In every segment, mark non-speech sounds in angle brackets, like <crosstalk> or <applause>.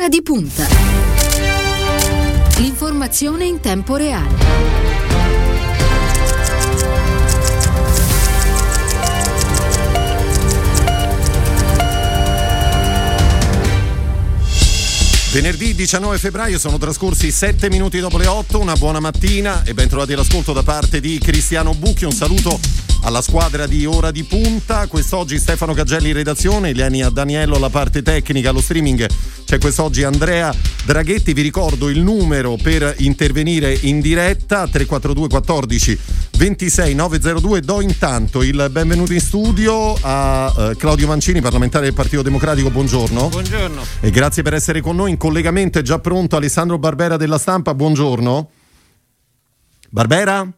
Ora di punta. L'informazione in tempo reale. Venerdì 19 febbraio sono trascorsi 7 minuti dopo le 8, una buona mattina e ben trovati all'ascolto da parte di Cristiano Bucchi, un saluto alla squadra di Ora di Punta, quest'oggi Stefano Cagelli in redazione, Ilenia Daniello alla parte tecnica, allo streaming c'è quest'oggi Andrea Draghetti, vi ricordo il numero per intervenire in diretta 342 14 26 902, do intanto il benvenuto in studio a uh, Claudio Mancini, parlamentare del Partito Democratico, buongiorno. Buongiorno. E grazie per essere con noi collegamento è già pronto Alessandro Barbera della stampa, buongiorno. Barbera?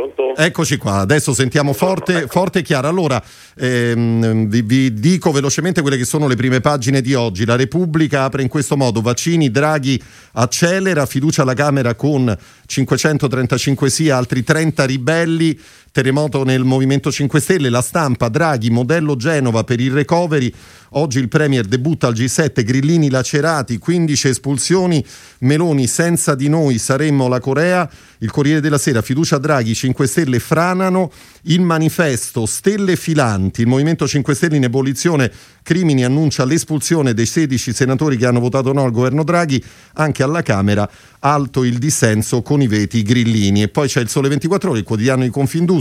Pronto? Eccoci qua, adesso sentiamo forte, forte e chiaro. Allora, ehm, vi, vi, dico velocemente quelle che sono le prime pagine di oggi. La Repubblica apre in questo modo, vaccini, Draghi accelera, fiducia alla Camera con 535 sì, altri 30 ribelli, terremoto nel Movimento 5 Stelle, la stampa, Draghi, modello Genova per il recovery, oggi il Premier debutta al G7, grillini lacerati, 15 espulsioni, Meloni senza di noi saremmo la Corea, il Corriere della Sera, fiducia Draghi, 5 Stelle franano, il manifesto Stelle filanti, il Movimento 5 Stelle in ebollizione, Crimini annuncia l'espulsione dei 16 senatori che hanno votato no al governo Draghi, anche alla Camera alto il dissenso con i veti grillini. E poi c'è il Sole 24 Ore, il quotidiano di Confindustria,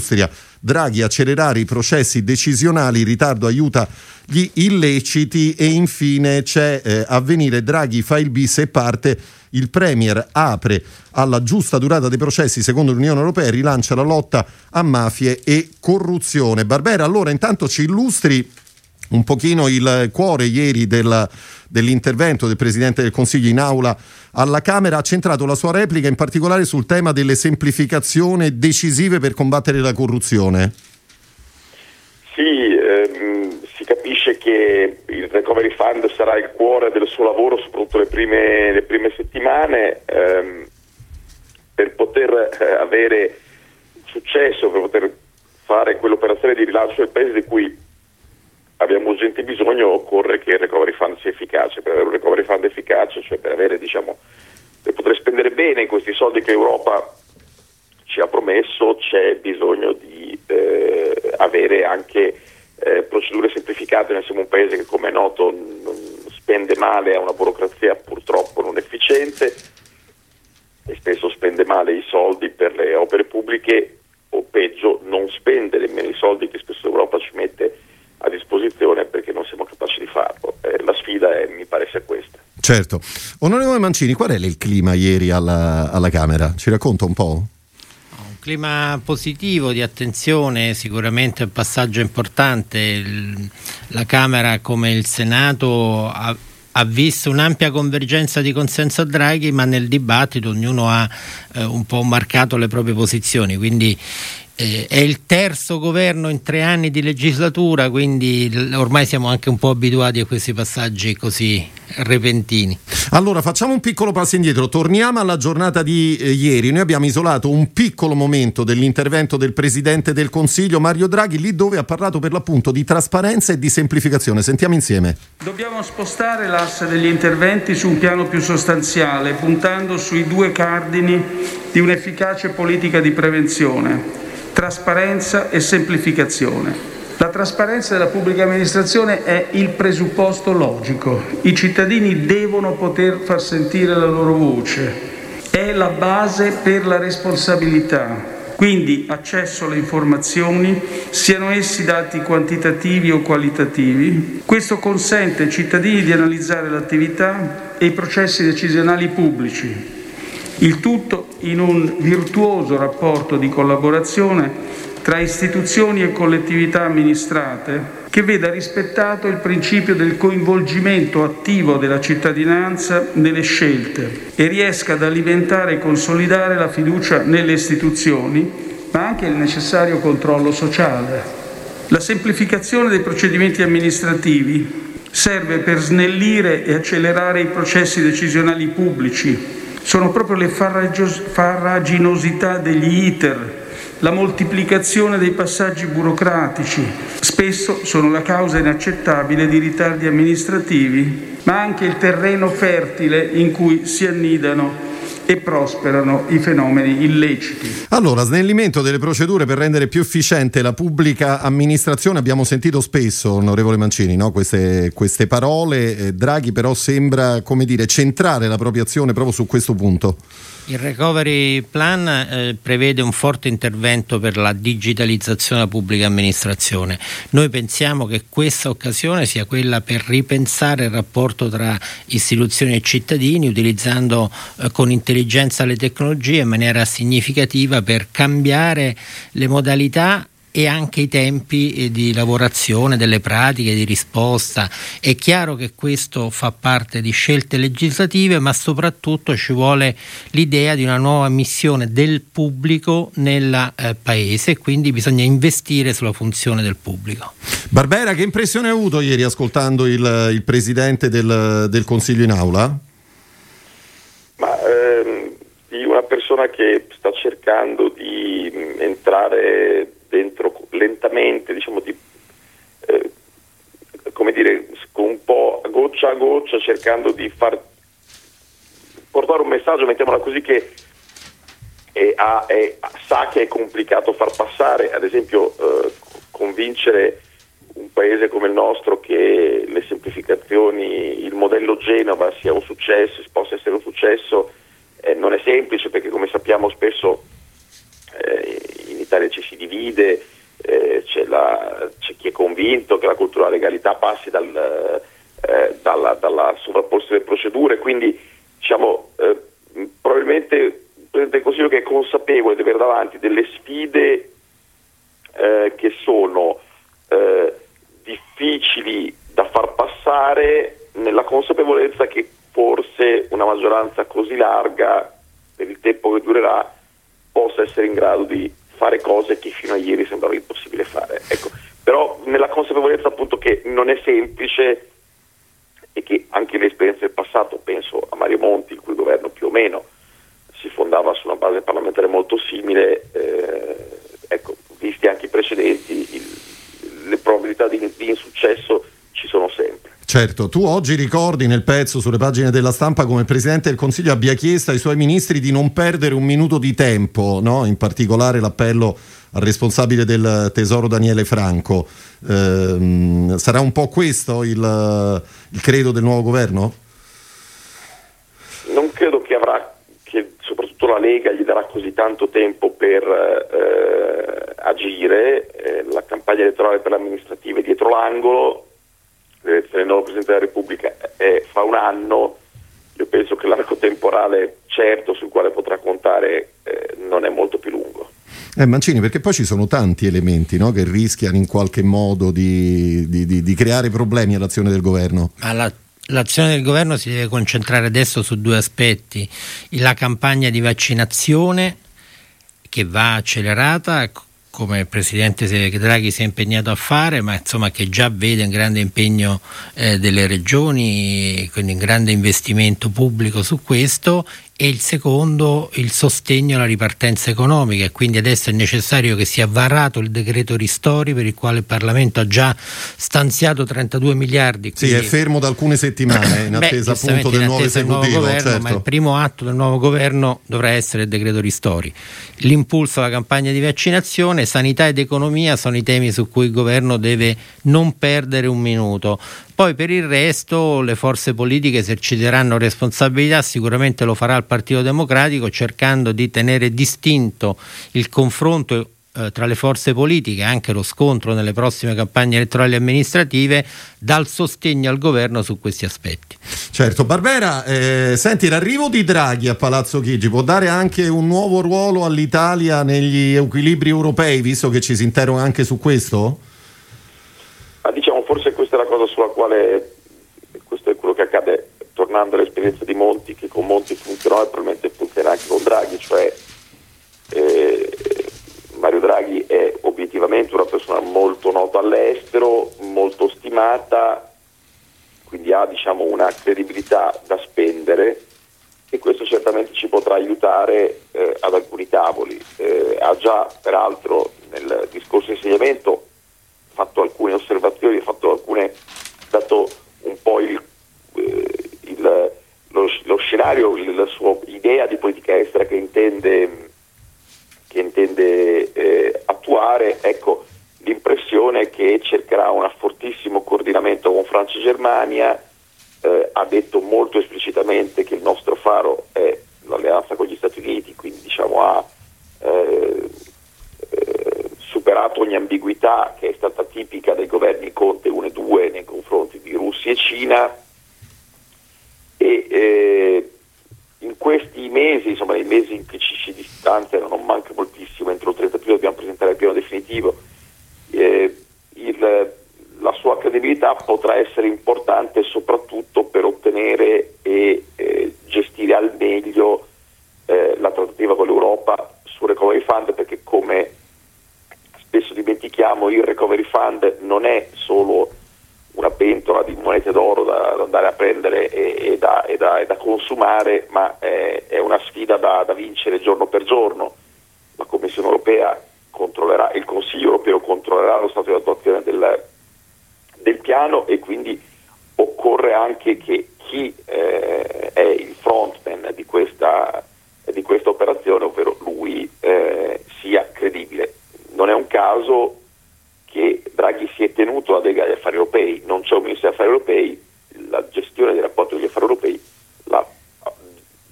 Draghi accelerare i processi decisionali, ritardo aiuta gli illeciti e infine c'è eh, avvenire Draghi fa il bis e parte il Premier apre alla giusta durata dei processi secondo l'Unione Europea e rilancia la lotta a mafie e corruzione. Barbera, allora intanto ci illustri un pochino il cuore ieri del, dell'intervento del Presidente del Consiglio in aula alla Camera, ha centrato la sua replica in particolare sul tema delle semplificazioni decisive per combattere la corruzione. Sì, ehm, si capisce che il Recovery Fund sarà il cuore del suo lavoro, soprattutto le prime, le prime settimane, ehm, per poter eh, avere successo, per poter fare quell'operazione di rilancio del Paese di cui abbiamo urgente bisogno, occorre che il recovery fund sia efficace. Per avere un recovery fund efficace, cioè per, avere, diciamo, per poter spendere bene questi soldi che l'Europa ci ha promesso, c'è bisogno di eh, avere anche eh, procedure semplificate. Noi siamo un paese che, come è noto, spende male, ha una burocrazia purtroppo non efficiente e spesso spende male i soldi per le opere pubbliche o peggio non spende nemmeno i soldi che spesso l'Europa ci mette a disposizione perché non siamo capaci di farlo. Eh, la sfida è, mi pare sia questa. Certo. Onorevole Mancini, qual è il clima ieri alla, alla Camera? Ci racconta un po'? Un clima positivo di attenzione, sicuramente un passaggio importante. La Camera come il Senato ha, ha visto un'ampia convergenza di consenso a Draghi, ma nel dibattito ognuno ha eh, un po' marcato le proprie posizioni, quindi eh, è il terzo governo in tre anni di legislatura, quindi ormai siamo anche un po' abituati a questi passaggi così repentini. Allora facciamo un piccolo passo indietro, torniamo alla giornata di eh, ieri. Noi abbiamo isolato un piccolo momento dell'intervento del Presidente del Consiglio Mario Draghi, lì dove ha parlato per l'appunto di trasparenza e di semplificazione. Sentiamo insieme. Dobbiamo spostare l'asse degli interventi su un piano più sostanziale, puntando sui due cardini di un'efficace politica di prevenzione trasparenza e semplificazione. La trasparenza della pubblica amministrazione è il presupposto logico. I cittadini devono poter far sentire la loro voce. È la base per la responsabilità. Quindi accesso alle informazioni, siano essi dati quantitativi o qualitativi. Questo consente ai cittadini di analizzare l'attività e i processi decisionali pubblici, il tutto in un virtuoso rapporto di collaborazione tra istituzioni e collettività amministrate che veda rispettato il principio del coinvolgimento attivo della cittadinanza nelle scelte e riesca ad alimentare e consolidare la fiducia nelle istituzioni, ma anche il necessario controllo sociale. La semplificazione dei procedimenti amministrativi serve per snellire e accelerare i processi decisionali pubblici sono proprio le farraginosità degli iter la moltiplicazione dei passaggi burocratici, spesso sono la causa inaccettabile di ritardi amministrativi, ma anche il terreno fertile in cui si annidano e prosperano i fenomeni illeciti. Allora, snellimento delle procedure per rendere più efficiente la pubblica amministrazione, abbiamo sentito spesso, onorevole Mancini, no? queste, queste, parole, eh, Draghi però sembra, come dire, centrare la propria azione proprio su questo punto. Il recovery plan eh, prevede un forte intervento per la digitalizzazione della pubblica amministrazione. Noi pensiamo che questa occasione sia quella per ripensare il rapporto tra istituzioni e cittadini utilizzando eh, con intelligenza le tecnologie in maniera significativa per cambiare le modalità e anche i tempi eh, di lavorazione delle pratiche di risposta. È chiaro che questo fa parte di scelte legislative, ma soprattutto ci vuole l'idea di una nuova missione del pubblico nel eh, paese e quindi bisogna investire sulla funzione del pubblico. Barbera, che impressione hai avuto ieri ascoltando il, il Presidente del, del, Consiglio in aula? Ma ehm, di una persona che sta cercando di mh, entrare dentro lentamente, diciamo di, eh, come dire, un po' goccia a goccia cercando di far portare un messaggio, mettiamola così, che è, è, sa che è complicato far passare, ad esempio eh, convincere un paese come il nostro che le semplificazioni, il modello Genova sia un successo, possa essere un successo, eh, non è semplice perché come sappiamo spesso eh, in Italia ci si divide, eh, c'è, la, c'è, chi è convinto che la cultura della legalità passi dal, eh, dalla, dalla sovrapporsi delle procedure, quindi diciamo, eh, probabilmente il Presidente del Consiglio che è consapevole di avere davanti delle sfide eh, che sono eh, difficili da far passare nella consapevolezza che forse una maggioranza così larga per il tempo che durerà possa essere in grado di fare cose che fino a ieri sembrava impossibile fare. Ecco, però nella consapevolezza appunto che non è semplice e che anche le esperienze del passato, penso a Mario Monti, il cui governo più o meno si fondava su una base parlamentare molto simile, eh, ecco, visti anche i precedenti, il, le probabilità di, di insuccesso ci sono sempre. Certo, tu oggi ricordi nel pezzo sulle pagine della stampa come il Presidente del Consiglio abbia chiesto ai suoi ministri di non perdere un minuto di tempo, no? in particolare l'appello al responsabile del Tesoro Daniele Franco. Eh, sarà un po' questo il, il, credo del nuovo governo? Non credo che avrà, che soprattutto la Lega gli darà così tanto tempo per eh, agire, eh, la campagna elettorale per le amministrative è dietro l'angolo l'elezione del nuovo Presidente della Repubblica è fa un anno, io penso che l'arco temporale certo sul quale potrà contare eh, non è molto più lungo. Eh, Mancini, perché poi ci sono tanti elementi no, che rischiano in qualche modo di, di, di, di creare problemi all'azione del governo. Alla l'azione del governo si deve concentrare adesso su due aspetti, la campagna di vaccinazione che va accelerata come il Presidente Draghi si è impegnato a fare, ma insomma che già vede un grande impegno eh, delle regioni, quindi un grande investimento pubblico su questo e il secondo il sostegno alla ripartenza economica e quindi adesso è necessario che sia varato il decreto ristori per il quale il Parlamento ha già stanziato 32 miliardi. Quindi... Sì, è fermo da alcune settimane <coughs> in attesa Beh, appunto del nuovo esecutivo. Nuovo governo, certo. Ma il primo atto del nuovo governo dovrà essere il decreto ristori. L'impulso alla campagna di vaccinazione, sanità ed economia sono i temi su cui il governo deve non perdere un minuto. Poi per il resto le forze politiche eserciteranno responsabilità, sicuramente lo farà il Partito Democratico cercando di tenere distinto il confronto eh, tra le forze politiche, anche lo scontro nelle prossime campagne elettorali amministrative, dal sostegno al governo su questi aspetti. Certo, Barbera, eh, senti, l'arrivo di Draghi a Palazzo Chigi può dare anche un nuovo ruolo all'Italia negli equilibri europei, visto che ci si interroga anche su questo? Ma diciamo, forse la cosa sulla quale, questo è quello che accade tornando all'esperienza di Monti, che con Monti funzionò e probabilmente funziona anche con Draghi, cioè eh, Mario Draghi è obiettivamente una persona molto nota all'estero, molto stimata, quindi ha diciamo, una credibilità da spendere e questo certamente ci potrà aiutare eh, ad alcuni tavoli. Eh, ha già peraltro nel discorso di insegnamento fatto alcune osservazioni, fatto alcune, dato un po' il, eh, il, lo, lo, scenario, la sua idea di politica estera che intende, che intende eh, attuare, ecco, l'impressione è che cercherà un fortissimo coordinamento con Francia e Germania, eh, ha detto molto esplicitamente che il nostro faro è l'alleanza con gli Stati Uniti, quindi diciamo, ha eh, superato ogni ambiguità che è stata tipica dei governi Conte 1 e 2 nei confronti di Russia e Cina. E eh, in questi mesi, insomma nei mesi in cui ci si distanziano, non manca moltissimo, entro il 30 aprile dobbiamo presentare il piano definitivo, eh, il, la sua credibilità potrà essere importante soprattutto per ottenere e eh, gestire al meglio eh, la trattativa con l'Europa sul recovery fund perché come spesso dimentichiamo il recovery fund non è solo una pentola di monete d'oro da, da andare a prendere e, e, da, e, da, e da, consumare, ma è, è una sfida da, vincere giorno per giorno. La Commissione europea controllerà, il Consiglio europeo controllerà lo stato di attuazione del, del piano e quindi occorre anche che chi eh, è il frontman di questa, di questa, operazione, ovvero lui, eh, sia credibile. Non è un caso che Draghi si è tenuto a delegare gli affari c'è un ministro degli affari europei, la gestione dei rapporti con gli affari europei la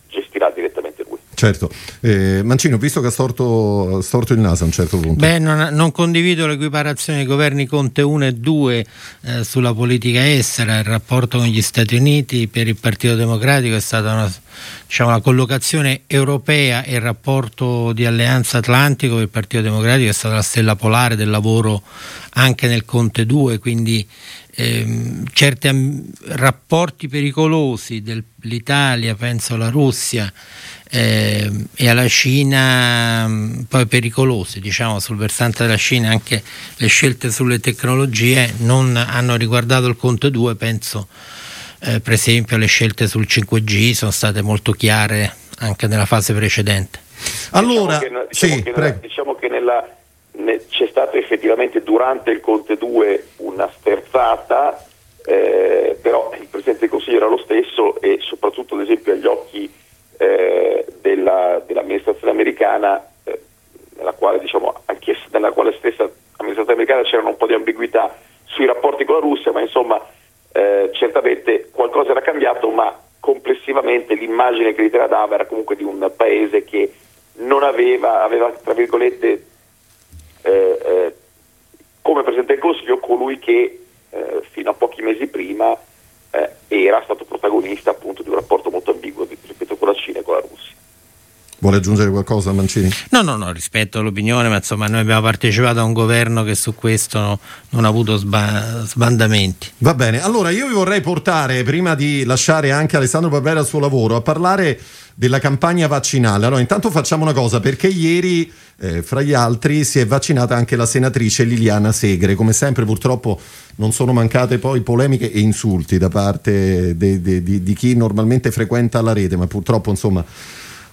gestirà direttamente lui. Certo, eh, Mancino, visto che ha storto, storto, il naso a un certo punto. Beh, non, non condivido l'equiparazione dei governi Conte 1 e 2 eh, sulla politica estera, il rapporto con gli Stati Uniti per il Partito Democratico è stata una, diciamo, una collocazione europea e il rapporto di alleanza atlantico per il Partito Democratico è stata la stella polare del lavoro anche nel Conte 2, quindi ehm, certi am- rapporti pericolosi dell'Italia, penso alla Russia, eh, e alla Cina mm, poi pericolose, diciamo sul versante della Cina anche le scelte sulle tecnologie non hanno riguardato il Conte 2, penso eh, per esempio alle scelte sul 5G sono state molto chiare anche nella fase precedente. Allora, diciamo che, diciamo sì, diciamo che nella, ne, c'è stata effettivamente durante il Conte 2 una sterzata, eh, però il Presidente del Consiglio era lo stesso e soprattutto ad esempio agli occhi eh, della, dell'amministrazione americana, eh, nella, quale, diciamo, nella quale stessa amministrazione americana c'erano un po' di ambiguità sui rapporti con la Russia, ma insomma eh, certamente qualcosa era cambiato, ma complessivamente l'immagine che l'Italia dava era comunque di un paese che non aveva, aveva tra virgolette, eh, eh, come Presidente del Consiglio colui che eh, fino a pochi mesi prima eh, era stato protagonista appunto di un rapporto molto ambiguo, ripeto, con la Cina e con la Russia. Vuole aggiungere qualcosa Mancini? No, no, no, rispetto all'opinione, ma insomma noi abbiamo partecipato a un governo che su questo non ha avuto sba- sbandamenti. Va bene, allora io vi vorrei portare, prima di lasciare anche Alessandro Barbera al suo lavoro, a parlare della campagna vaccinale. Allora, intanto facciamo una cosa, perché ieri, eh, fra gli altri, si è vaccinata anche la senatrice Liliana Segre. Come sempre, purtroppo, non sono mancate poi polemiche e insulti da parte de, de, de, di chi normalmente frequenta la rete, ma purtroppo, insomma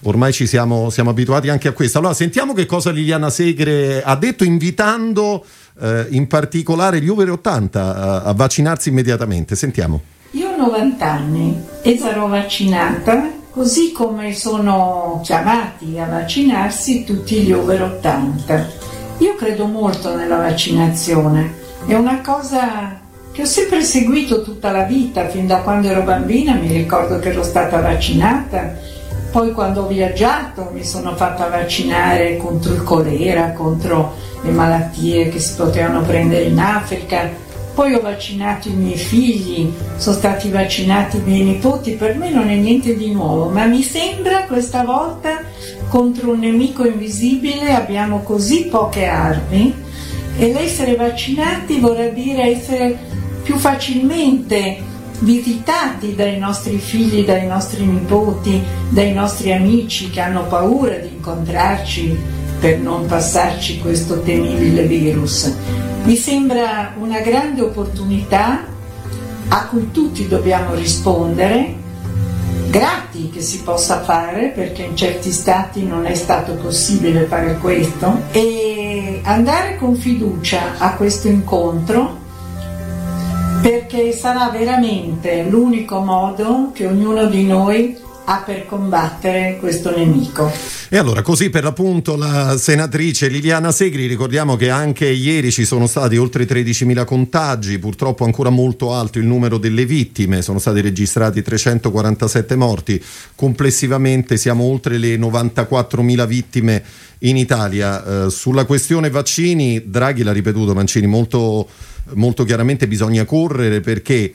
ormai ci siamo, siamo, abituati anche a questo. Allora, sentiamo che cosa Liliana Segre ha detto, invitando eh, in particolare gli over 80 a, a, vaccinarsi immediatamente. Sentiamo. Io ho 90 anni e sarò vaccinata, così come sono chiamati a vaccinarsi tutti gli over 80. Io credo molto nella vaccinazione, è una cosa che ho sempre seguito tutta la vita, fin da quando ero bambina mi ricordo che ero stata vaccinata poi quando ho viaggiato mi sono fatta vaccinare contro il colera, contro le malattie che si potevano prendere in Africa. Poi ho vaccinato i miei figli, sono stati vaccinati i miei nipoti, per me non è niente di nuovo, ma mi sembra questa volta contro un nemico invisibile abbiamo così poche armi e l'essere vaccinati vorrà dire essere più facilmente visitati dai nostri figli, dai nostri nipoti, dai nostri amici che hanno paura di incontrarci per non passarci questo temibile virus. Mi sembra una grande opportunità a cui tutti dobbiamo rispondere grati che si possa fare perché in certi stati non è stato possibile fare questo e andare con fiducia a questo incontro perché sarà veramente l'unico modo che ognuno di noi ha per combattere questo nemico. E allora, così per l'appunto la senatrice Liliana Segri, ricordiamo che anche ieri ci sono stati oltre 13.000 contagi, purtroppo ancora molto alto il numero delle vittime, sono stati registrati 347 morti, complessivamente siamo oltre le 94.000 vittime in Italia. Eh, sulla questione vaccini, Draghi l'ha ripetuto Mancini molto, molto chiaramente, bisogna correre perché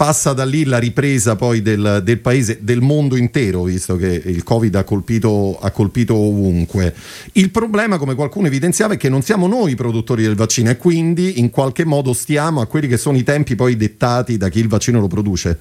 passa da lì la ripresa poi del, del, paese, del mondo intero, visto che il Covid ha colpito, ha colpito, ovunque. Il problema, come qualcuno evidenziava, è che non siamo noi i produttori del vaccino e quindi in qualche modo stiamo a quelli che sono i tempi poi dettati da chi il vaccino lo produce.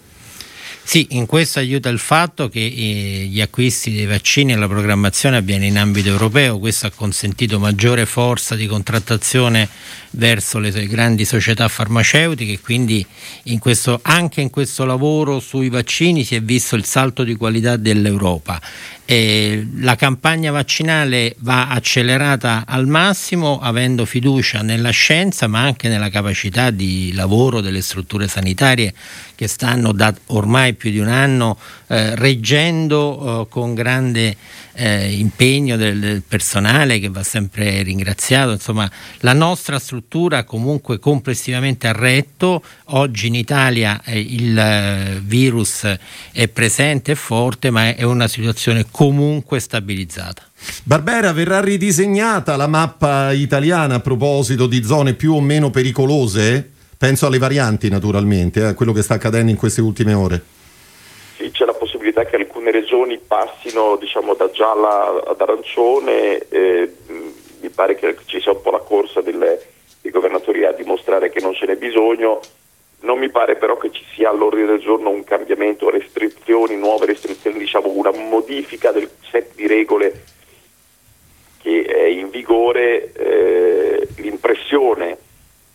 Sì, in questo aiuta il fatto che eh, gli acquisti dei vaccini e la programmazione avviene in ambito europeo, questo ha consentito maggiore forza di contrattazione verso le grandi società farmaceutiche, quindi in questo, anche in questo lavoro sui vaccini si è visto il salto di qualità dell'Europa. Eh, la campagna vaccinale va accelerata al massimo avendo fiducia nella scienza ma anche nella capacità di lavoro delle strutture sanitarie che stanno da ormai più di un anno eh, reggendo eh, con grande eh, impegno del, del, personale che va sempre ringraziato. Insomma, la nostra struttura comunque complessivamente ha retto. Oggi in Italia eh, il eh, virus è presente e forte, ma è una situazione comunque stabilizzata. Barbera, verrà ridisegnata la mappa italiana a proposito di zone più o meno pericolose? Penso alle varianti naturalmente, a eh, quello che sta accadendo in queste ultime ore. Sì, c'è la possibilità che alcune regioni passino diciamo, da gialla ad arancione, eh, mi pare che ci sia un po' la corsa delle, dei governatori a dimostrare che non ce n'è bisogno, non mi pare però che ci sia all'ordine del giorno un cambiamento, restrizioni, nuove restrizioni, diciamo una modifica del set di regole che è in vigore, eh, l'impressione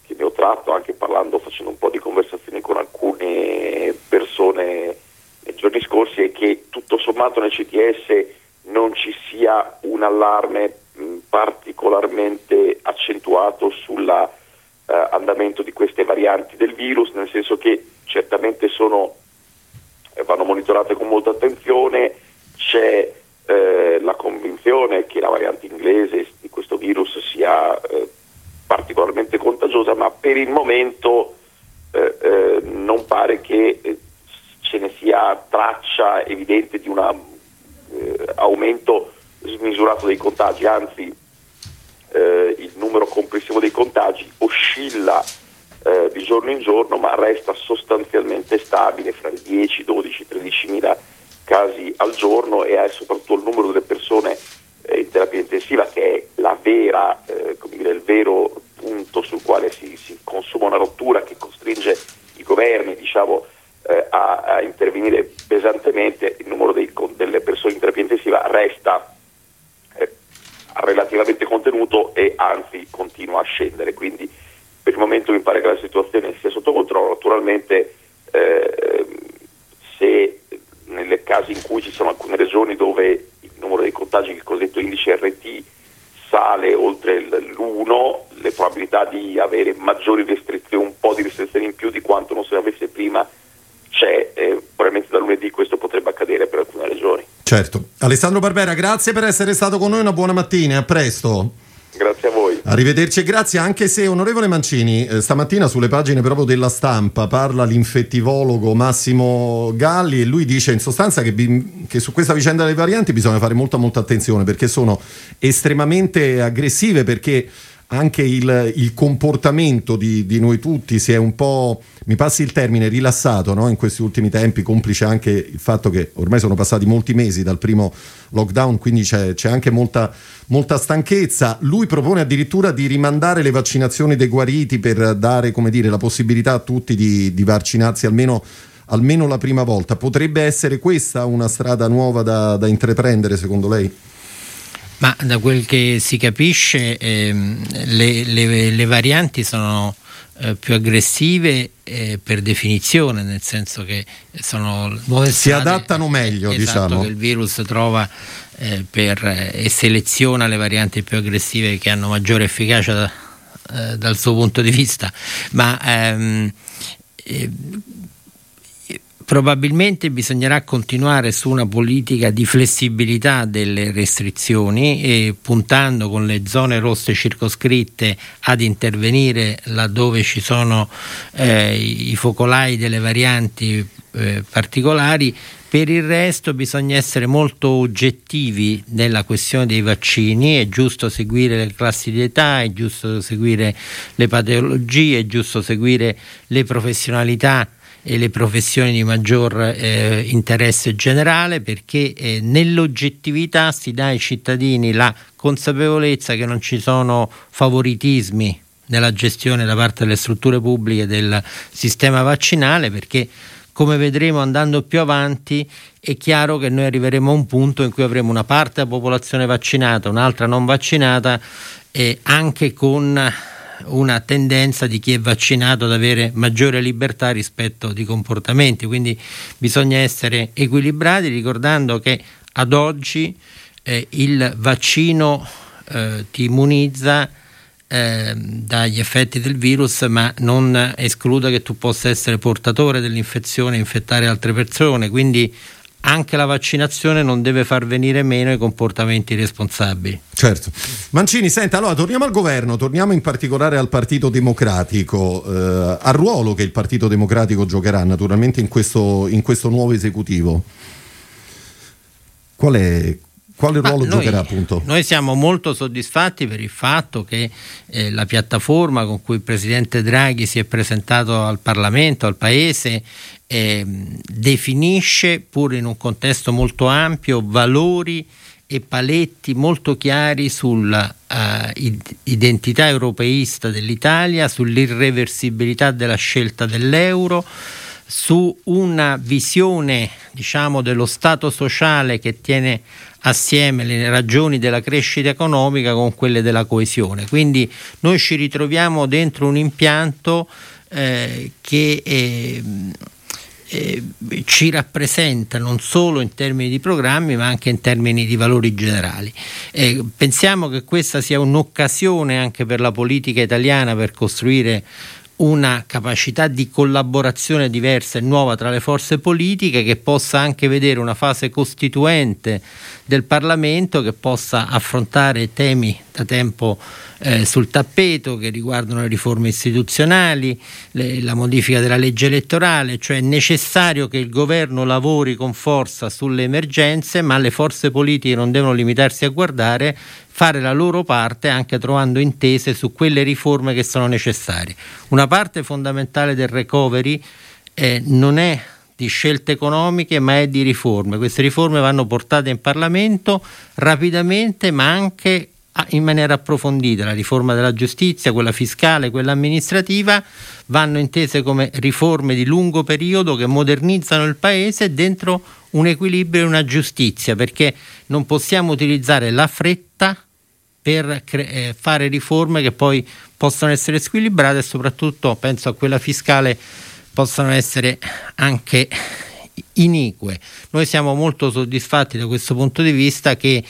che ne ho tratto anche parlando, facendo un po' di conversazioni con alcune persone nei giorni scorsi è che tutto sommato nel CTS non ci sia un allarme mh, particolarmente accentuato sull'andamento uh, di queste varianti del virus, nel senso che certamente sono, eh, vanno monitorate con molta attenzione, c'è eh, la convinzione che la variante inglese di questo virus sia eh, particolarmente contagiosa, ma per il momento eh, eh, non pare che ce ne sia traccia evidente di un eh, aumento smisurato dei contagi, anzi eh, il numero complessivo dei contagi oscilla eh, di giorno in giorno ma resta sostanzialmente stabile fra i 10, 12, 13 mila casi al giorno e è soprattutto il numero delle persone eh, in terapia intensiva che è vera, eh, dire, il vero punto sul quale si, si consuma una rottura che costringe i governi diciamo, eh, a, a, intervenire pesantemente, il numero dei, delle persone in terapia intensiva resta eh, relativamente contenuto e anzi continua a scendere. Quindi per il momento mi pare che la situazione sia sotto controllo. Naturalmente eh, se nelle casi in cui ci sono alcune regioni dove il numero dei contagi, il cosiddetto indice RT, sale oltre l'1, le probabilità di avere maggiori restrizioni, un po' di restrizioni in più di quanto non ne avesse prima, c'è, eh, probabilmente da lunedì questo potrebbe accadere per alcune regioni. Certo. Alessandro Barbera, grazie per essere stato con noi, una buona mattina, a presto. Grazie a voi. Arrivederci e grazie, anche se onorevole Mancini, eh, stamattina sulle pagine proprio della stampa parla l'infettivologo Massimo Galli e lui dice in sostanza che, che su questa vicenda delle varianti bisogna fare molta molta attenzione perché sono estremamente aggressive perché anche il, il comportamento di, di, noi tutti si è un po', mi passi il termine, rilassato no? in questi ultimi tempi, complice anche il fatto che ormai sono passati molti mesi dal primo lockdown, quindi c'è, c'è anche molta, molta, stanchezza. Lui propone addirittura di rimandare le vaccinazioni dei guariti per dare dire, la possibilità a tutti di, di vaccinarsi almeno almeno la prima volta. Potrebbe essere questa una strada nuova da, da intraprendere secondo lei? Ma da quel che si capisce ehm, le, le, le, varianti sono eh, più aggressive eh, per definizione, nel senso che sono nuove si adattano meglio, esatto, diciamo. che il virus trova eh, per, eh, e seleziona le varianti più aggressive che hanno maggiore efficacia da, eh, dal suo punto di vista. Ma ehm, eh, Probabilmente bisognerà continuare su una politica di flessibilità delle restrizioni e puntando con le zone rosse circoscritte ad intervenire laddove ci sono eh, i focolai delle varianti eh, particolari. Per il resto bisogna essere molto oggettivi nella questione dei vaccini, è giusto seguire le classi di età, è giusto seguire le patologie, è giusto seguire le professionalità e le professioni di maggior eh, interesse generale perché eh, nell'oggettività si dà ai cittadini la consapevolezza che non ci sono favoritismi nella gestione da parte delle strutture pubbliche del sistema vaccinale perché come vedremo andando più avanti è chiaro che noi arriveremo a un punto in cui avremo una parte della popolazione vaccinata, un'altra non vaccinata e anche con una tendenza di chi è vaccinato ad avere maggiore libertà rispetto di comportamenti, quindi bisogna essere equilibrati ricordando che ad oggi eh, il vaccino eh, ti immunizza eh, dagli effetti del virus, ma non esclude che tu possa essere portatore dell'infezione e infettare altre persone, quindi anche la vaccinazione non deve far venire meno i comportamenti responsabili. Certo. Mancini, senta, allora torniamo al governo, torniamo in particolare al Partito Democratico, eh, al ruolo che il Partito Democratico giocherà naturalmente in questo, in questo nuovo esecutivo. Qual è, quale ruolo noi, giocherà appunto? Noi siamo molto soddisfatti per il fatto che eh, la piattaforma con cui il Presidente Draghi si è presentato al Parlamento, al Paese, eh, definisce, pur in un contesto molto ampio, valori e paletti molto chiari sulla uh, identità europeista dell'Italia, sull'irreversibilità della scelta dell'euro, su una visione diciamo, dello Stato sociale che tiene assieme le ragioni della crescita economica con quelle della coesione. Quindi noi ci ritroviamo dentro un impianto eh, che è, eh, ci rappresenta non solo in termini di programmi ma anche in termini di valori generali. Eh, pensiamo che questa sia un'occasione anche per la politica italiana per costruire una capacità di collaborazione diversa e nuova tra le forze politiche che possa anche vedere una fase costituente del Parlamento che possa affrontare temi da tempo eh, sul tappeto che riguardano le riforme istituzionali, le, la modifica della legge elettorale, cioè è necessario che il governo lavori con forza sulle emergenze, ma le forze politiche non devono limitarsi a guardare, fare la loro parte anche trovando intese su quelle riforme che sono necessarie. Una parte fondamentale del recovery eh, non è di scelte economiche ma è di riforme. Queste riforme vanno portate in Parlamento rapidamente ma anche in maniera approfondita. La riforma della giustizia, quella fiscale, quella amministrativa, vanno intese come riforme di lungo periodo che modernizzano il Paese dentro un equilibrio e una giustizia, perché non possiamo utilizzare la fretta per cre- eh, fare riforme che poi possano essere squilibrate e soprattutto penso a quella fiscale possano essere anche inique. Noi siamo molto soddisfatti da questo punto di vista che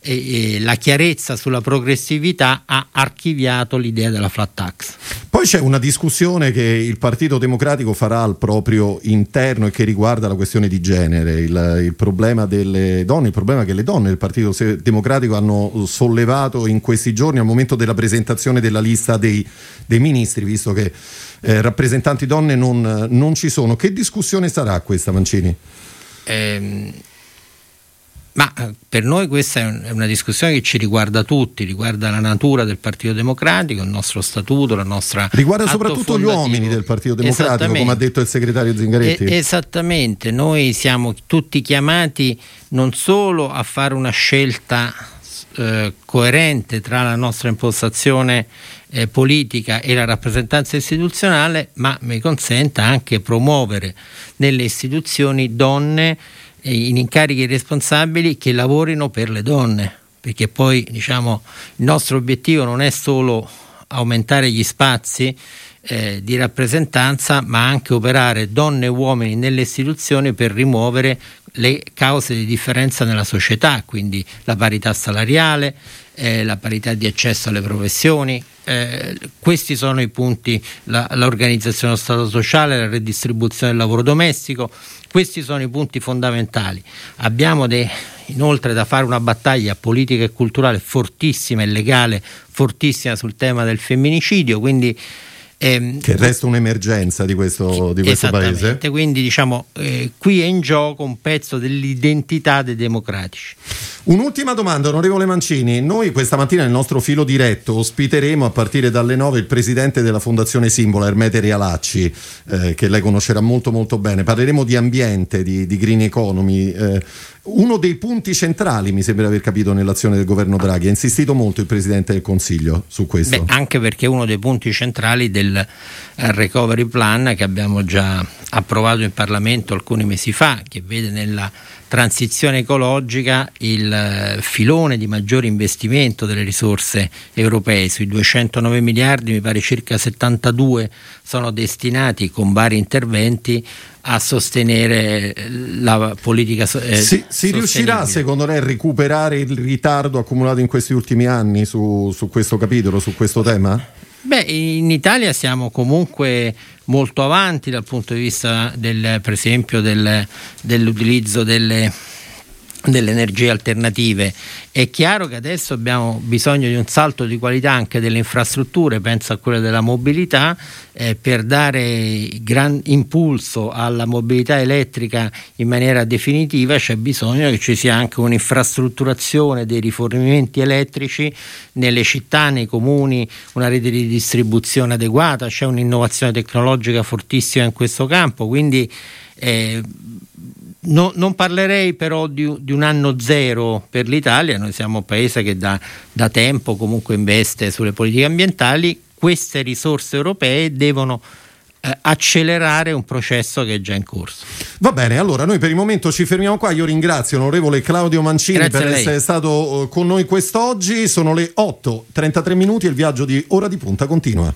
e, e la chiarezza sulla progressività ha archiviato l'idea della flat tax. Poi c'è una discussione che il Partito Democratico farà al proprio interno e che riguarda la questione di genere, il, il problema delle donne, il problema che le donne del Partito Democratico hanno sollevato in questi giorni al momento della presentazione della lista dei, dei ministri, visto che eh, rappresentanti donne non, non, ci sono. Che discussione sarà questa, Mancini? Eh, ma eh, per noi questa è una discussione che ci riguarda tutti, riguarda la natura del Partito Democratico, il nostro statuto, la nostra... Riguarda soprattutto fondativo. gli uomini del Partito Democratico, come ha detto il segretario Zingaretti. E, esattamente, noi siamo tutti chiamati non solo a fare una scelta eh, coerente tra la nostra impostazione eh, politica e la rappresentanza istituzionale, ma mi consenta anche promuovere nelle istituzioni donne in incarichi responsabili che lavorino per le donne, perché poi diciamo, il nostro obiettivo non è solo aumentare gli spazi eh, di rappresentanza, ma anche operare donne e uomini nelle istituzioni per rimuovere le cause di differenza nella società, quindi la parità salariale, eh, la parità di accesso alle professioni. Eh, questi sono i punti, la, l'organizzazione dello Stato sociale, la redistribuzione del lavoro domestico, questi sono i punti fondamentali. Abbiamo de, inoltre da fare una battaglia politica e culturale fortissima e legale, fortissima sul tema del femminicidio, quindi eh, che resta un'emergenza di questo, di questo paese. Quindi diciamo eh, qui è in gioco un pezzo dell'identità dei democratici. Un'ultima domanda, onorevole Mancini. Noi questa mattina nel nostro filo diretto ospiteremo a partire dalle 9 il presidente della Fondazione Simbola, Ermete Rialacci, eh, che lei conoscerà molto molto bene. Parleremo di ambiente, di, di green economy. Eh, uno dei punti centrali, mi sembra aver capito, nell'azione del governo Draghi. Ha insistito molto il Presidente del Consiglio su questo. Beh, anche perché è uno dei punti centrali del eh, recovery plan che abbiamo già approvato in Parlamento alcuni mesi fa, che vede nella transizione ecologica il eh, filone di maggiore investimento delle risorse europee. Sui 209 miliardi mi pare circa 72 sono destinati con vari interventi a sostenere la politica eh, si, si riuscirà secondo lei a recuperare il ritardo accumulato in questi ultimi anni su, su questo capitolo, su questo tema? Beh, in Italia siamo comunque molto avanti dal punto di vista del, per esempio del, dell'utilizzo delle delle energie alternative. È chiaro che adesso abbiamo bisogno di un salto di qualità anche delle infrastrutture, penso a quelle della mobilità, eh, per dare gran impulso alla mobilità elettrica in maniera definitiva c'è bisogno che ci sia anche un'infrastrutturazione dei rifornimenti elettrici nelle città, nei comuni, una rete di distribuzione adeguata, c'è un'innovazione tecnologica fortissima in questo campo, quindi eh, No, non parlerei però di, di, un anno zero per l'Italia, noi siamo un paese che da, da tempo comunque investe sulle politiche ambientali, queste risorse europee devono eh, accelerare un processo che è già in corso. Va bene, allora noi per il momento ci fermiamo qua. Io ringrazio l'onorevole Claudio Mancini Grazie per essere stato eh, con noi quest'oggi. Sono le 8:33 minuti e il viaggio di Ora di Punta continua.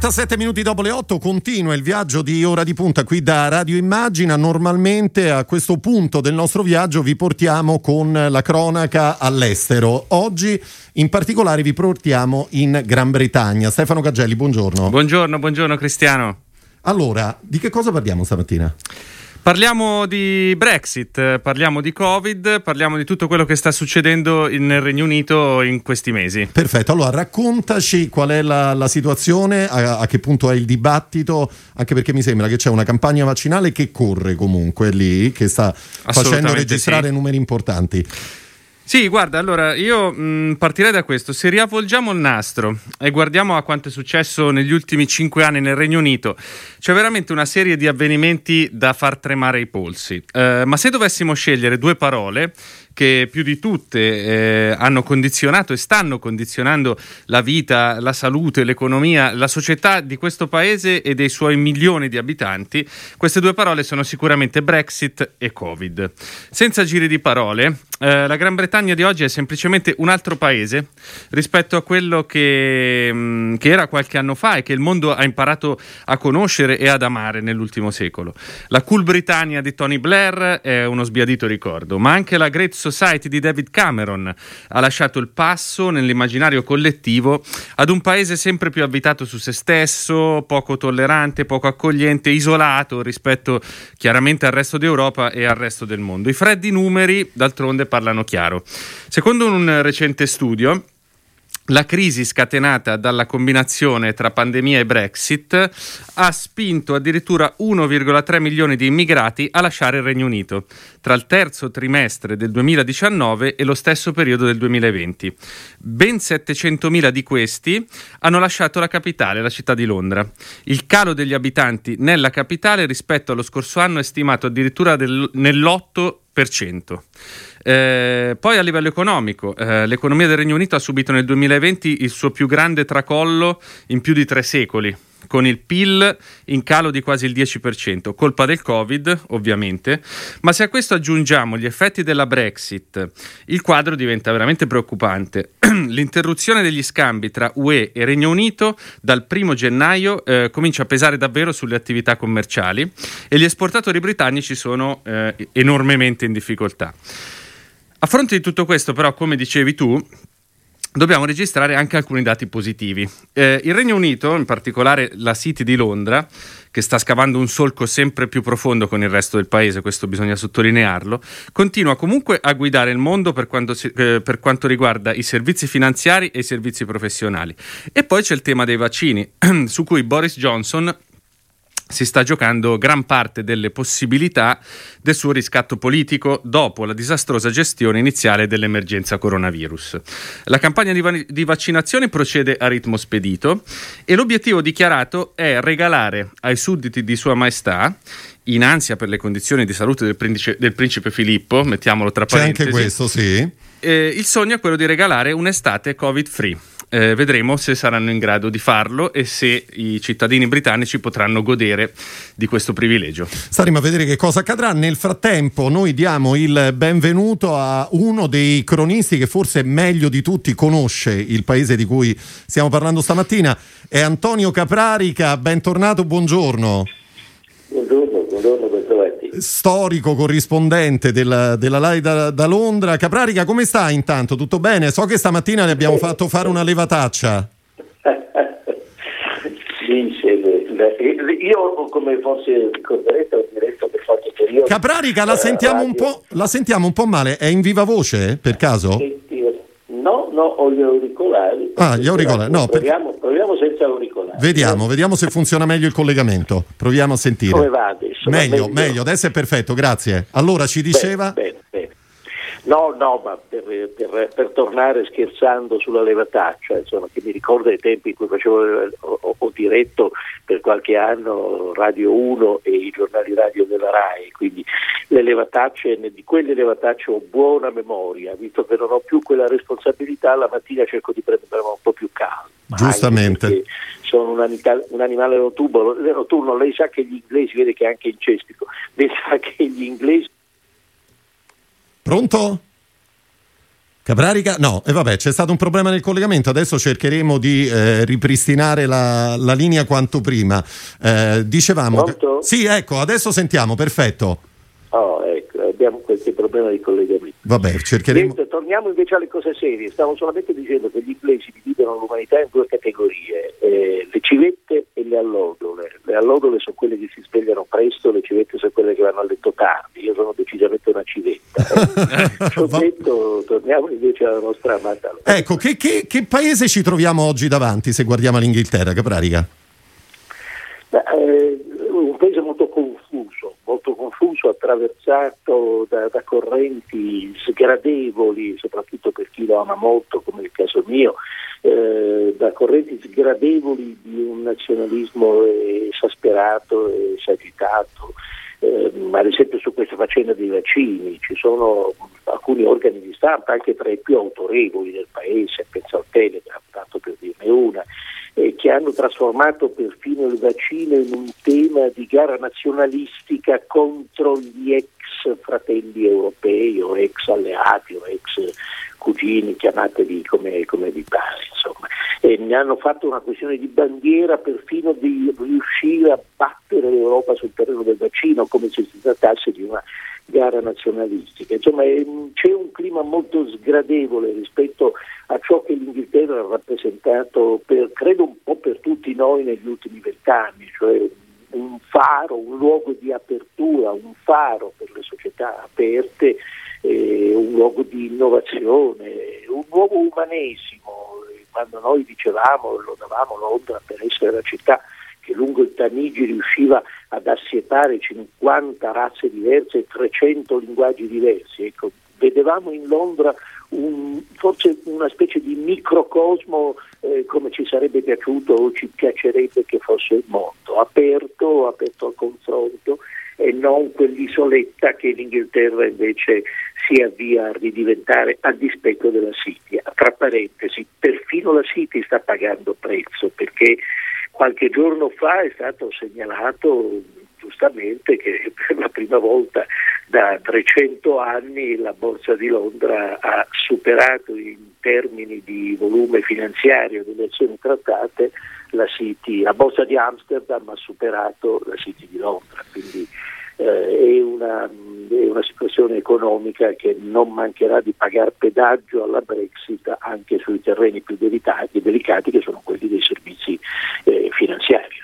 37 minuti dopo le 8 continua il viaggio di Ora di Punta qui da Radio Immagina. Normalmente a questo punto del nostro viaggio vi portiamo con la cronaca all'estero. Oggi in particolare vi portiamo in Gran Bretagna. Stefano Cagelli, buongiorno. Buongiorno, buongiorno Cristiano. Allora, di che cosa parliamo stamattina? Parliamo di Brexit, parliamo di Covid, parliamo di tutto quello che sta succedendo nel Regno Unito in questi mesi. Perfetto, allora raccontaci qual è la, la situazione, a, a, che punto è il dibattito, anche perché mi sembra che c'è una campagna vaccinale che corre comunque lì, che sta facendo registrare sì. numeri importanti. Sì, guarda, allora io mh, partirei da questo. Se riavvolgiamo il nastro e guardiamo a quanto è successo negli ultimi cinque anni nel Regno Unito, c'è veramente una serie di avvenimenti da far tremare i polsi. Uh, ma se dovessimo scegliere due parole che più di tutte eh, hanno condizionato e stanno condizionando la vita, la salute, l'economia, la società di questo paese e dei suoi milioni di abitanti, queste due parole sono sicuramente Brexit e Covid. Senza giri di parole, eh, la Gran Bretagna di oggi è semplicemente un altro paese rispetto a quello che, mh, mm, che era qualche anno fa e che il mondo ha imparato a conoscere e ad amare nell'ultimo secolo. La Cool Britannia di Tony Blair è uno sbiadito ricordo, ma anche la Great Society di David Cameron ha lasciato il passo nell'immaginario collettivo ad un paese sempre più abitato su se stesso, poco tollerante, poco accogliente, isolato rispetto chiaramente al resto d'Europa e al resto del mondo. I freddi numeri, d'altronde, parlano chiaro. Secondo un recente studio, la crisi scatenata dalla combinazione tra pandemia e Brexit ha spinto addirittura 1,3 milioni di immigrati a lasciare il Regno Unito tra il terzo trimestre del 2019 e lo stesso periodo del 2020. Ben 700.000 di questi hanno lasciato la capitale, la città di Londra. Il calo degli abitanti nella capitale rispetto allo scorso anno è stimato addirittura del, nell'8%. Eh, poi a livello economico, eh, l'economia del Regno Unito ha subito nel 2020 il suo più grande tracollo in più di tre secoli con il PIL in calo di quasi il 10%, colpa del Covid ovviamente, ma se a questo aggiungiamo gli effetti della Brexit, il quadro diventa veramente preoccupante. <clears throat> L'interruzione degli scambi tra UE e Regno Unito dal 1 gennaio eh, comincia a pesare davvero sulle attività commerciali e gli esportatori britannici sono eh, enormemente in difficoltà. A fronte di tutto questo, però, come dicevi tu, dobbiamo registrare anche alcuni dati positivi. Eh, il Regno Unito, in particolare la City di Londra, che sta scavando un solco sempre più profondo con il resto del paese, questo bisogna sottolinearlo, continua comunque a guidare il mondo per quanto, eh, per quanto riguarda i servizi finanziari e i servizi professionali. E poi c'è il tema dei vaccini, <clears throat> su cui Boris Johnson si sta giocando gran parte delle possibilità del suo riscatto politico dopo la disastrosa gestione iniziale dell'emergenza coronavirus. La campagna di, va- di, vaccinazione procede a ritmo spedito e l'obiettivo dichiarato è regalare ai sudditi di Sua Maestà in ansia per le condizioni di salute del principe, del principe Filippo, mettiamolo tra parentesi. C'è anche questo, sì. Eh, il sogno è quello di regalare un'estate covid-free eh, vedremo se saranno in grado di farlo e se i cittadini britannici potranno godere di questo privilegio. Staremo a vedere che cosa accadrà. Nel frattempo noi diamo il benvenuto a uno dei cronisti che forse meglio di tutti conosce il paese di cui stiamo parlando stamattina. È Antonio Caprarica, bentornato, buongiorno. Buongiorno, buongiorno. Storico corrispondente della, della LAI da, da, Londra. Caprarica, come sta intanto? Tutto bene? So che stamattina le abbiamo fatto fare una levataccia. <laughs> Io, come forse ricorderete, ho diretto per qualche periodo. Caprarica, la sentiamo, un po', la sentiamo un po' male. È in viva voce, per caso? No, no, ho gli auricolari. Ah, gli auricolari. No, proviamo, proviamo senza auricolari. Vediamo, vediamo se funziona meglio il collegamento. Proviamo a sentire. Come va adesso? Meglio, meglio, meglio, adesso è perfetto, grazie. Allora ci diceva. Bene, bene. No, no, ma per, per, per, tornare scherzando sulla levataccia, insomma, che mi ricorda i tempi in cui facevo, ho, ho, diretto per qualche anno Radio 1 e i giornali radio della RAI, quindi le levatacce, di quelle levatacce ho buona memoria, visto che non ho più quella responsabilità, la mattina cerco di prenderla un po' più calma. Giustamente. Sono un, animale, un animale notturno, notturno, lei sa che gli inglesi, vede che è anche incestico, lei sa che gli inglesi Pronto? Caprarica? No, e vabbè, c'è stato un problema nel collegamento, adesso cercheremo di eh, ripristinare la, la, linea quanto prima. Eh, dicevamo... Pronto? Sì, ecco, adesso sentiamo, perfetto. Oh, ecco, abbiamo qualche problema di collegamento. Vabbè, cercheremo... Niente, torniamo invece alle cose serie. Stavo solamente dicendo che gli inglesi dividono l'umanità in due categorie, eh, le civette e le allodole. Le allodole sono quelle che si svegliano presto, le civette sono quelle che vanno a letto tardi. Io sono decisamente una civetta. <laughs> Eh. Ci ho detto, torniamo invece alla nostra amata. Ecco, che, che, che, paese ci troviamo oggi davanti se guardiamo l'Inghilterra, Caprarica? Beh, eh, un paese molto confuso, molto confuso, attraversato da, da, correnti sgradevoli, soprattutto per chi lo ama molto, come il caso mio, eh, da correnti sgradevoli di un nazionalismo esasperato e esagitato. Eh, ad esempio su questa faccenda dei vaccini ci sono alcuni organi di stampa anche tra i più autorevoli del paese, penso al Telegram, tanto per dirne una, eh, che hanno trasformato perfino il vaccino in un tema di gara nazionalistica contro gli ex fratelli europei o ex alleati o ex cugini, chiamateli come, come vi pare. Insomma. E ne hanno fatto una questione di bandiera perfino di riuscire a battere l'Europa sul terreno del vaccino come se si trattasse di una gara nazionalistica. Insomma, c'è un clima molto sgradevole rispetto a ciò che l'Inghilterra ha rappresentato, per, credo un po' per tutti noi negli ultimi vent'anni, cioè un faro, un luogo di apertura, un faro per le società aperte, eh, un luogo di innovazione, un nuovo umanesimo. Quando noi dicevamo, lo davamo Londra per essere la città che lungo il Tamigi riusciva ad assietare 50 razze diverse e 300 linguaggi diversi. Ecco, vedevamo in Londra un, forse una specie di microcosmo eh, come ci sarebbe piaciuto o ci piacerebbe che fosse il mondo, aperto, aperto al confronto e non quell'isoletta che l'Inghilterra invece si avvia a ridiventare a dispetto della City. Tra parentesi, perfino la City sta pagando prezzo perché qualche giorno fa è stato segnalato giustamente che per la prima volta da 300 anni la Borsa di Londra ha superato in termini di volume finanziario delle azioni trattate la City, la Borsa di Amsterdam ha superato la City di Londra, quindi eh, è, una, una, situazione economica che non mancherà di pagare pedaggio alla Brexit anche sui terreni più delicati, delicati che sono quelli dei servizi eh, finanziari.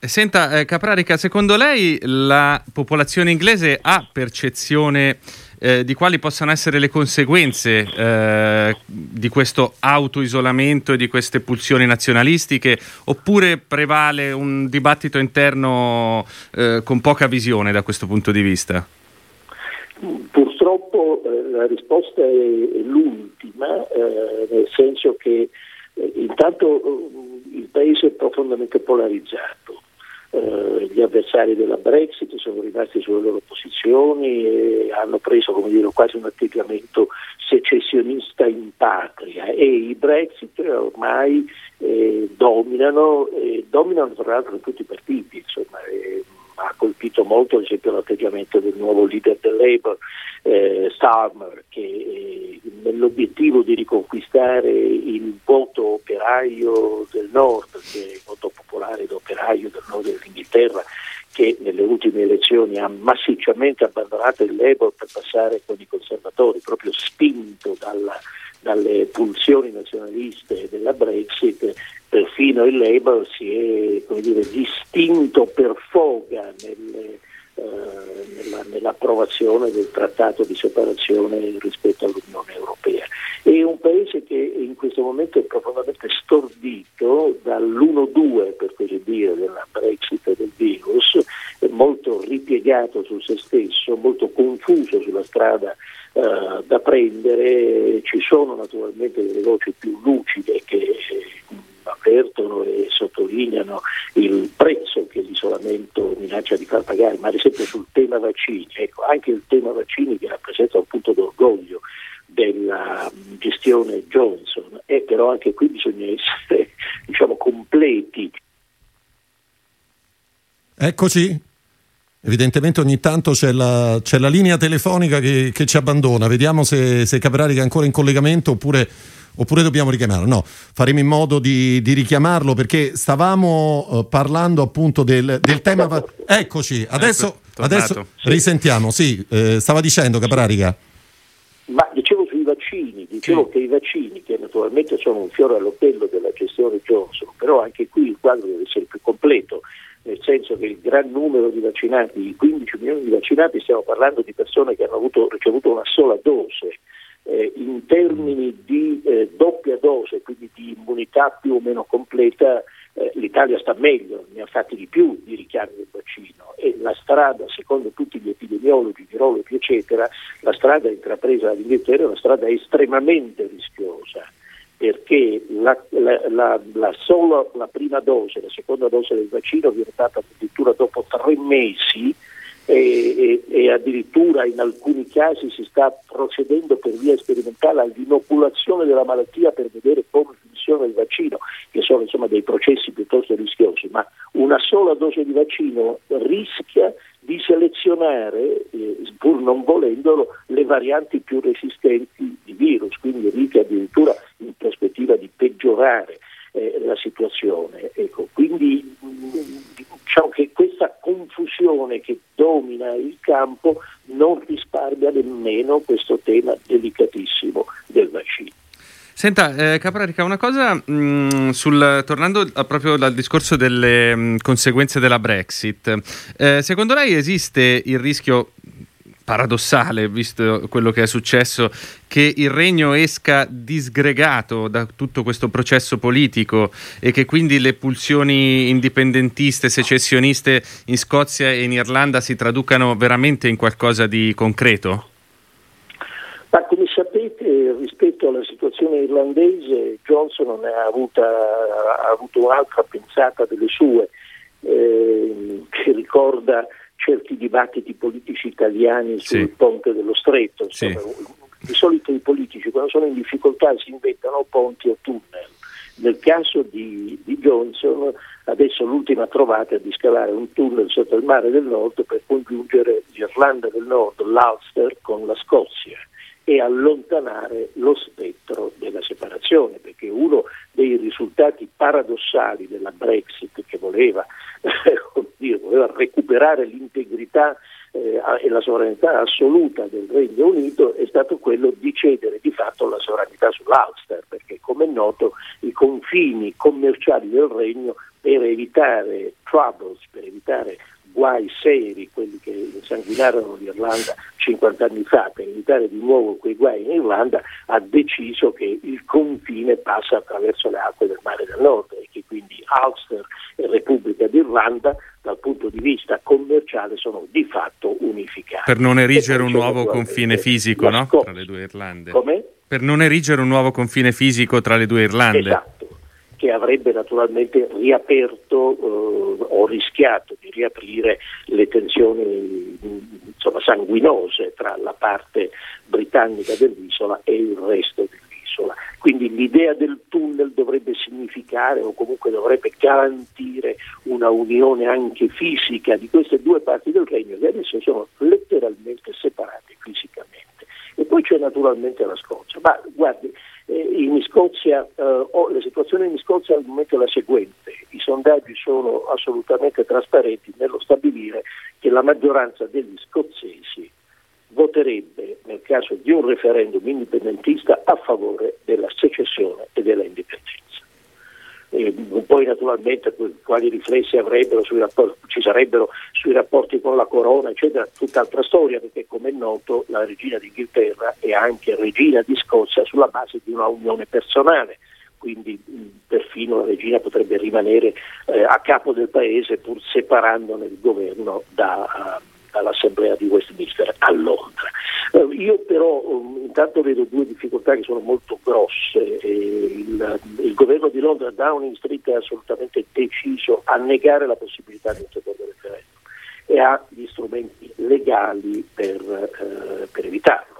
Senta, eh, Caprarica, secondo lei la popolazione inglese ha percezione eh, di quali possano essere le conseguenze eh, di questo autoisolamento e di queste pulsioni nazionalistiche oppure prevale un dibattito interno eh, con poca visione da questo punto di vista? Purtroppo eh, la risposta è l'ultima, eh, nel senso che intanto il paese è profondamente polarizzato eh, gli avversari della Brexit sono rimasti sulle loro posizioni e hanno preso dire, quasi un atteggiamento secessionista in patria. E i Brexit ormai eh, dominano, eh, dominano tra l'altro in tutti i partiti, insomma, ha colpito molto ad esempio l'atteggiamento del nuovo leader del Labour, eh, Starmer, che eh, nell'obiettivo di riconquistare il voto operaio del nord, che è il voto popolare d'operaio del nord dell'Inghilterra, che nelle ultime elezioni ha massicciamente abbandonato il Labour per passare con i conservatori, proprio spinto dalla, dalle pulsioni nazionaliste della Brexit, perfino il Labour si è dire, distinto per foga nelle, eh, nella, nell'approvazione del trattato di separazione rispetto all'Unione Europea. È un paese che in questo momento è profondamente stordito dall'1-2, per così dire, della Brexit e del virus, molto ripiegato su se stesso, molto confuso sulla strada eh, da prendere. Ci sono naturalmente delle voci più lucide che eh, avvertono e sottolineano il prezzo che l'isolamento minaccia di far pagare, ma ad esempio sul tema vaccini, ecco, anche il tema vaccini che rappresenta un punto d'orgoglio della gestione Johnson, e però anche qui bisogna essere <laughs> diciamo, completi. Eccoci. Evidentemente ogni tanto c'è la, c'è la linea telefonica che, che, ci abbandona, vediamo se, se Caprari è ancora in collegamento oppure, oppure dobbiamo richiamarlo. No, faremo in modo di, di richiamarlo perché stavamo uh, parlando appunto del, del tema... Eccoci, adesso, ecco, adesso risentiamo. Sì, eh, stava dicendo Caprarica. Ma dicevo sui vaccini, dicevo sì. che i vaccini, che naturalmente sono un fiore all'occhiello della gestione Johnson, però anche qui il quadro deve essere più completo nel senso che il gran numero di vaccinati, i 15 milioni di vaccinati, stiamo parlando di persone che hanno avuto, ricevuto una sola dose. Eh, in termini di eh, doppia dose, quindi di immunità più o meno completa, eh, l'Italia sta meglio, ne ha fatti di più di richiami del vaccino. E la strada, secondo tutti gli epidemiologi, virologi, eccetera, la strada intrapresa dall'Inghilterra è una strada estremamente rischiosa perché la, la, la, la, solo la prima dose, la seconda dose del vaccino viene data addirittura dopo tre mesi e, e, e, addirittura in alcuni casi si sta procedendo per via sperimentale all'inoculazione della malattia per vedere come funziona il vaccino, che sono insomma dei processi piuttosto rischiosi, ma una sola dose di vaccino rischia di selezionare, eh, pur non volendolo, le varianti più resistenti di virus, quindi rischia addirittura in prospettiva di peggiorare eh, la situazione. Ecco, quindi diciamo che questa confusione che domina il campo non risparmia nemmeno questo tema delicatissimo del vaccino. Senta, eh, Caprarica, una cosa mh, mm, sul, tornando a, proprio dal discorso delle mh, mm, conseguenze della Brexit, eh, secondo lei esiste il rischio paradossale, visto quello che è successo, che il regno esca disgregato da tutto questo processo politico e che quindi le pulsioni indipendentiste, secessioniste in Scozia e in Irlanda si traducano veramente in qualcosa di concreto? Ma come sapete, rispetto alla situazione irlandese, Johnson ha, avuta, ha avuto un'altra pensata delle sue, eh, che ricorda certi dibattiti politici italiani sul sì. ponte dello stretto. Insomma, sì. Di solito i politici quando sono in difficoltà si inventano ponti o tunnel. Nel caso di, di Johnson adesso l'ultima trovata è di scavare un tunnel sotto il mare del nord per congiungere l'Irlanda del Nord, l'Ulster con la Scozia e allontanare lo spettro della separazione, perché uno dei risultati paradossali della Brexit che voleva, <laughs> dire, voleva recuperare l'integrità eh, e la sovranità assoluta del Regno Unito è stato quello di cedere di fatto la sovranità sull'Ulster, perché come è noto i confini commerciali del Regno per evitare troubles, per evitare guai seri, quelli che insanguinarono l'Irlanda 50 anni fa, per evitare di nuovo quei guai in Irlanda, ha deciso che il confine passa attraverso le acque del mare del nord e che quindi Ulster e Repubblica d'Irlanda dal punto di vista commerciale sono di fatto unificati. Per non erigere un nuovo confine fisico no? tra le due Irlande. Come? Per non erigere un nuovo confine fisico tra le due Irlande. Esatto che avrebbe naturalmente riaperto eh, o rischiato di riaprire le tensioni insomma, sanguinose tra la parte britannica dell'isola e il resto dell'isola. Quindi l'idea del tunnel dovrebbe significare o comunque dovrebbe garantire una unione anche fisica di queste due parti del regno che adesso sono letteralmente separate fisicamente. E poi c'è naturalmente la Scozia. Ma guardi, Scozia, eh, oh, la situazione in Scozia al momento è la seguente, i sondaggi sono assolutamente trasparenti nello stabilire che la maggioranza degli scozzesi voterebbe nel caso di un referendum indipendentista a favore della secessione e della indipendenza. E poi naturalmente quali riflessi rapporti, ci sarebbero sui rapporti con la corona, eccetera, tutt'altra storia, perché come è noto la regina d'Inghilterra è anche regina di Scozia sulla base di una unione personale. Quindi perfino la regina potrebbe rimanere eh, a capo del paese pur separandone il governo da, uh, dall'Assemblea di Westminster a Londra. Uh, io però um, intanto vedo due difficoltà che sono molto grosse. Il, il, governo di Londra, Downing Street, è assolutamente deciso a negare la possibilità di un secondo referendum e ha gli strumenti legali per, uh, per evitarlo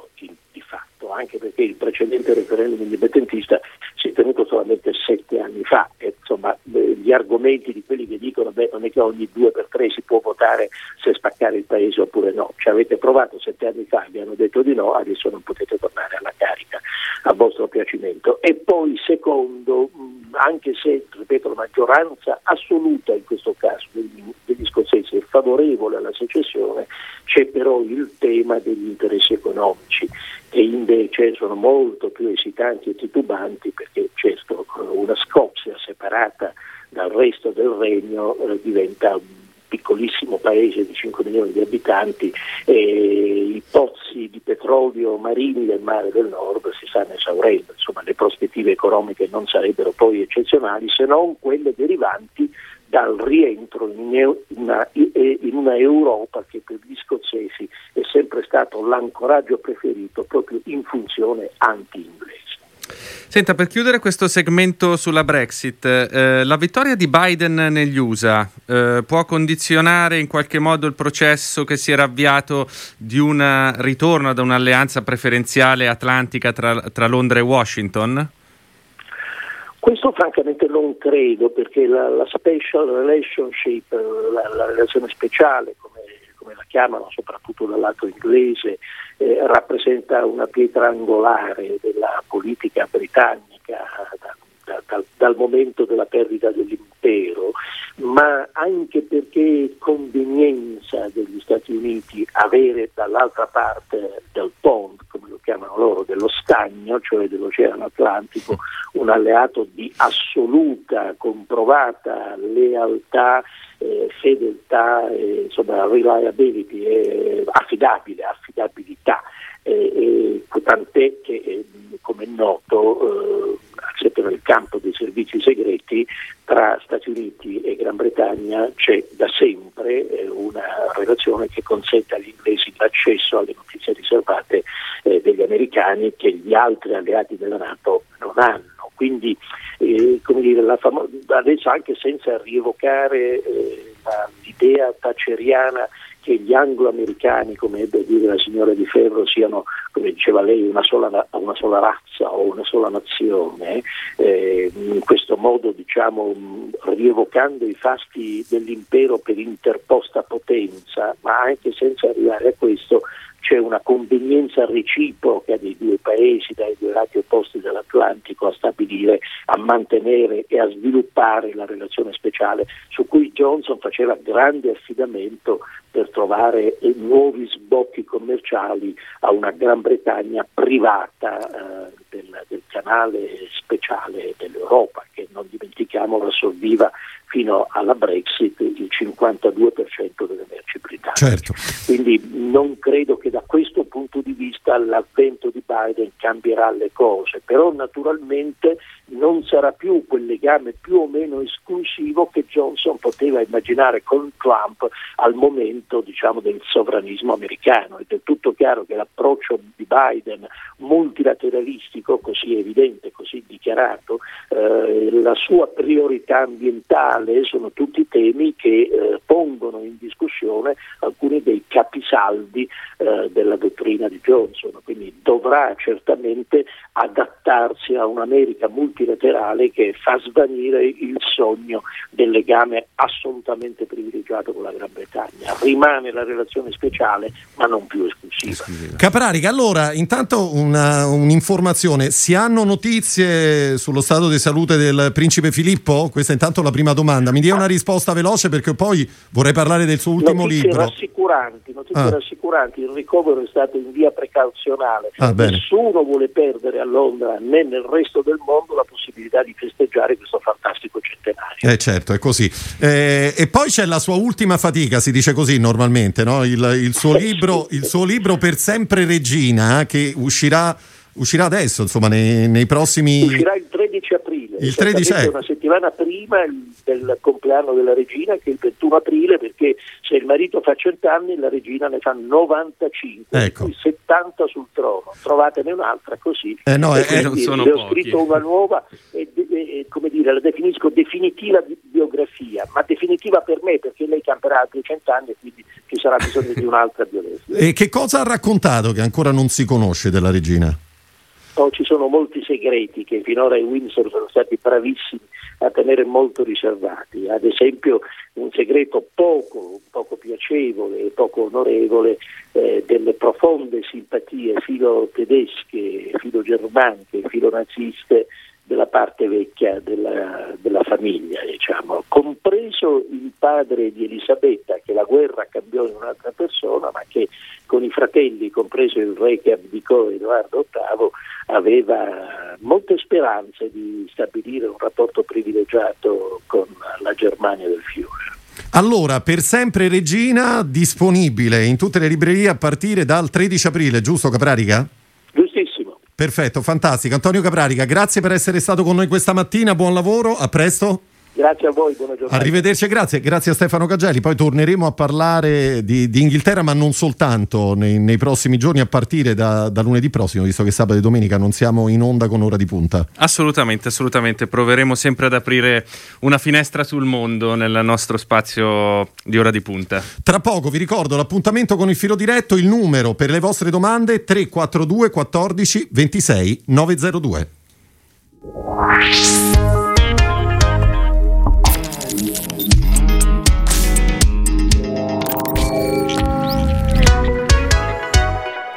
fatto, anche perché il precedente referendum indipendentista si è tenuto solamente sette anni fa e insomma gli gli argomenti di quelli che dicono beh non è che ogni due per tre si può votare se spaccare il paese oppure no. Ci avete provato sette anni fa, vi hanno detto di no, adesso non potete tornare alla carica a vostro piacimento. E poi secondo, anche se ripeto la maggioranza assoluta in questo caso degli, degli scozzesi è favorevole alla secessione, c'è però il tema degli interessi economici che invece sono molto più esitanti e titubanti perché certo una Scozia separata dal resto del regno eh, diventa un piccolissimo paese di 5 milioni di abitanti e i pozzi di petrolio marini del mare del nord si stanno esaurendo, insomma le prospettive economiche non sarebbero poi eccezionali se non quelle derivanti dal rientro in una, in una, Europa che per gli scozzesi è sempre stato l'ancoraggio preferito proprio in funzione anti-inglese. Senta, per chiudere questo segmento sulla Brexit, eh, la vittoria di Biden negli USA eh, può condizionare in qualche modo il processo che si era avviato di un ritorno ad un'alleanza preferenziale atlantica tra, tra Londra e Washington? Questo francamente non credo perché la, la special relationship, la, la relazione speciale come, come, la chiamano soprattutto dal lato inglese, eh, rappresenta una pietra angolare della politica britannica da, da, da, dal momento della perdita dell'impero, ma anche perché è convenienza degli Stati Uniti avere dall'altra parte del pond, come lo chiamano loro, dello stagno, cioè dell'Oceano Atlantico, un alleato di assoluta, comprovata lealtà eh, fedeltà, eh, insomma, reliability, eh, affidabile, affidabilità, tant'è che, eh, come è noto, eh, sempre nel campo dei servizi segreti, tra Stati Uniti e Gran Bretagna c'è da sempre eh, una relazione che consente agli inglesi l'accesso alle notizie riservate degli americani che gli altri alleati della Nato non hanno. Quindi eh, dire, famo- adesso anche senza rievocare eh, l'idea taceriana che gli anglo-americani, come ebbe a dire la signora Di Ferro, siano, come diceva lei, una sola, una sola razza o una sola nazione, eh, in questo modo diciamo, rievocando i fasti dell'impero per interposta potenza, ma anche senza arrivare a questo, c'è una convenienza reciproca dei due paesi, dai due lati opposti dell'Atlantico, a stabilire, a mantenere e a sviluppare la relazione speciale su cui Johnson faceva grande affidamento per trovare nuovi sbocchi commerciali a una Gran Bretagna privata eh, del, del, canale speciale dell'Europa, che non dimentichiamo assorbiva fino alla Brexit il 52% delle merci britanniche. Certo. Quindi non credo che da questo punto di vista l'avvento di Biden cambierà le cose, però naturalmente non sarà più quel legame più o meno esclusivo che Johnson poteva immaginare con Trump al momento diciamo, del sovranismo americano. È del tutto chiaro che l'approccio di Biden multilateralistico, così evidente, così dichiarato, eh, la sua priorità ambientale sono tutti temi che eh, pongono in discussione alcuni dei capisaldi eh, della dottrina di Johnson, quindi dovrà certamente adattarsi a un'America multilaterale che fa svanire il sogno del legame assolutamente privilegiato con la Gran Bretagna. Rimane la relazione speciale ma non più esclusiva. Caprarica, allora intanto una, un'informazione, si hanno notizie sullo stato di salute del principe Filippo? Questa è intanto la prima domanda, mi dia una risposta veloce perché poi vorrei parlare del suo ultimo notizie libro. Rassicuranti, notizie ah. rassicuranti, il ricovero è stato in via precauzionale, ah, nessuno vuole perdere a Londra né nel resto del mondo la possibilità di festeggiare questo fantastico centenario. Eh certo, è così. Eh, e poi c'è la sua ultima fatica, si dice così normalmente, no? il, il, suo libro, il suo libro Per sempre regina che uscirà uscirà adesso, insomma, nei, nei prossimi... Uscirà il 13 aprile, il 13 è... una settimana prima del compleanno della regina, che è il 21 aprile, perché se il marito fa 100 anni la regina ne fa 95, ecco. 70 sul trono. Trovatene un'altra così. Eh no, eh, eh sono le ho scritto una nuova e, e, come dire, la definisco definitiva biografia, ma definitiva per me perché lei camperà altri 100 anni e quindi ci sarà bisogno di un'altra biografia. E che cosa ha raccontato che ancora non si conosce della regina? No, ci sono molti segreti che finora i Windsor sono stati bravissimi a tenere molto riservati. Ad esempio un segreto poco, poco piacevole e poco onorevole eh, delle profonde simpatie filo tedesche, filo germaniche, filo naziste della parte vecchia della, della famiglia, diciamo. compreso il padre di Elisabetta che la guerra cambiò in un'altra persona, ma che con i fratelli, compreso il re che abdicò Edoardo VIII, aveva molte speranze di stabilire un rapporto privilegiato con la Germania del Fiore. Allora, per sempre Regina, disponibile in tutte le librerie a partire dal 13 aprile, giusto Caprarica? Giustissimo. Perfetto, fantastico. Antonio Caprarica, grazie per essere stato con noi questa mattina, buon lavoro, a presto. Grazie a voi, buona giornata. Arrivederci e grazie, grazie a Stefano Cagelli. Poi torneremo a parlare di, di Inghilterra, ma non soltanto nei, nei prossimi giorni, a partire da, da, lunedì prossimo, visto che sabato e domenica non siamo in onda con ora di punta. Assolutamente, assolutamente. Proveremo sempre ad aprire una finestra sul mondo nel nostro spazio di ora di punta. Tra poco vi ricordo l'appuntamento con il filo diretto, il numero per le vostre domande 342 14 26 902.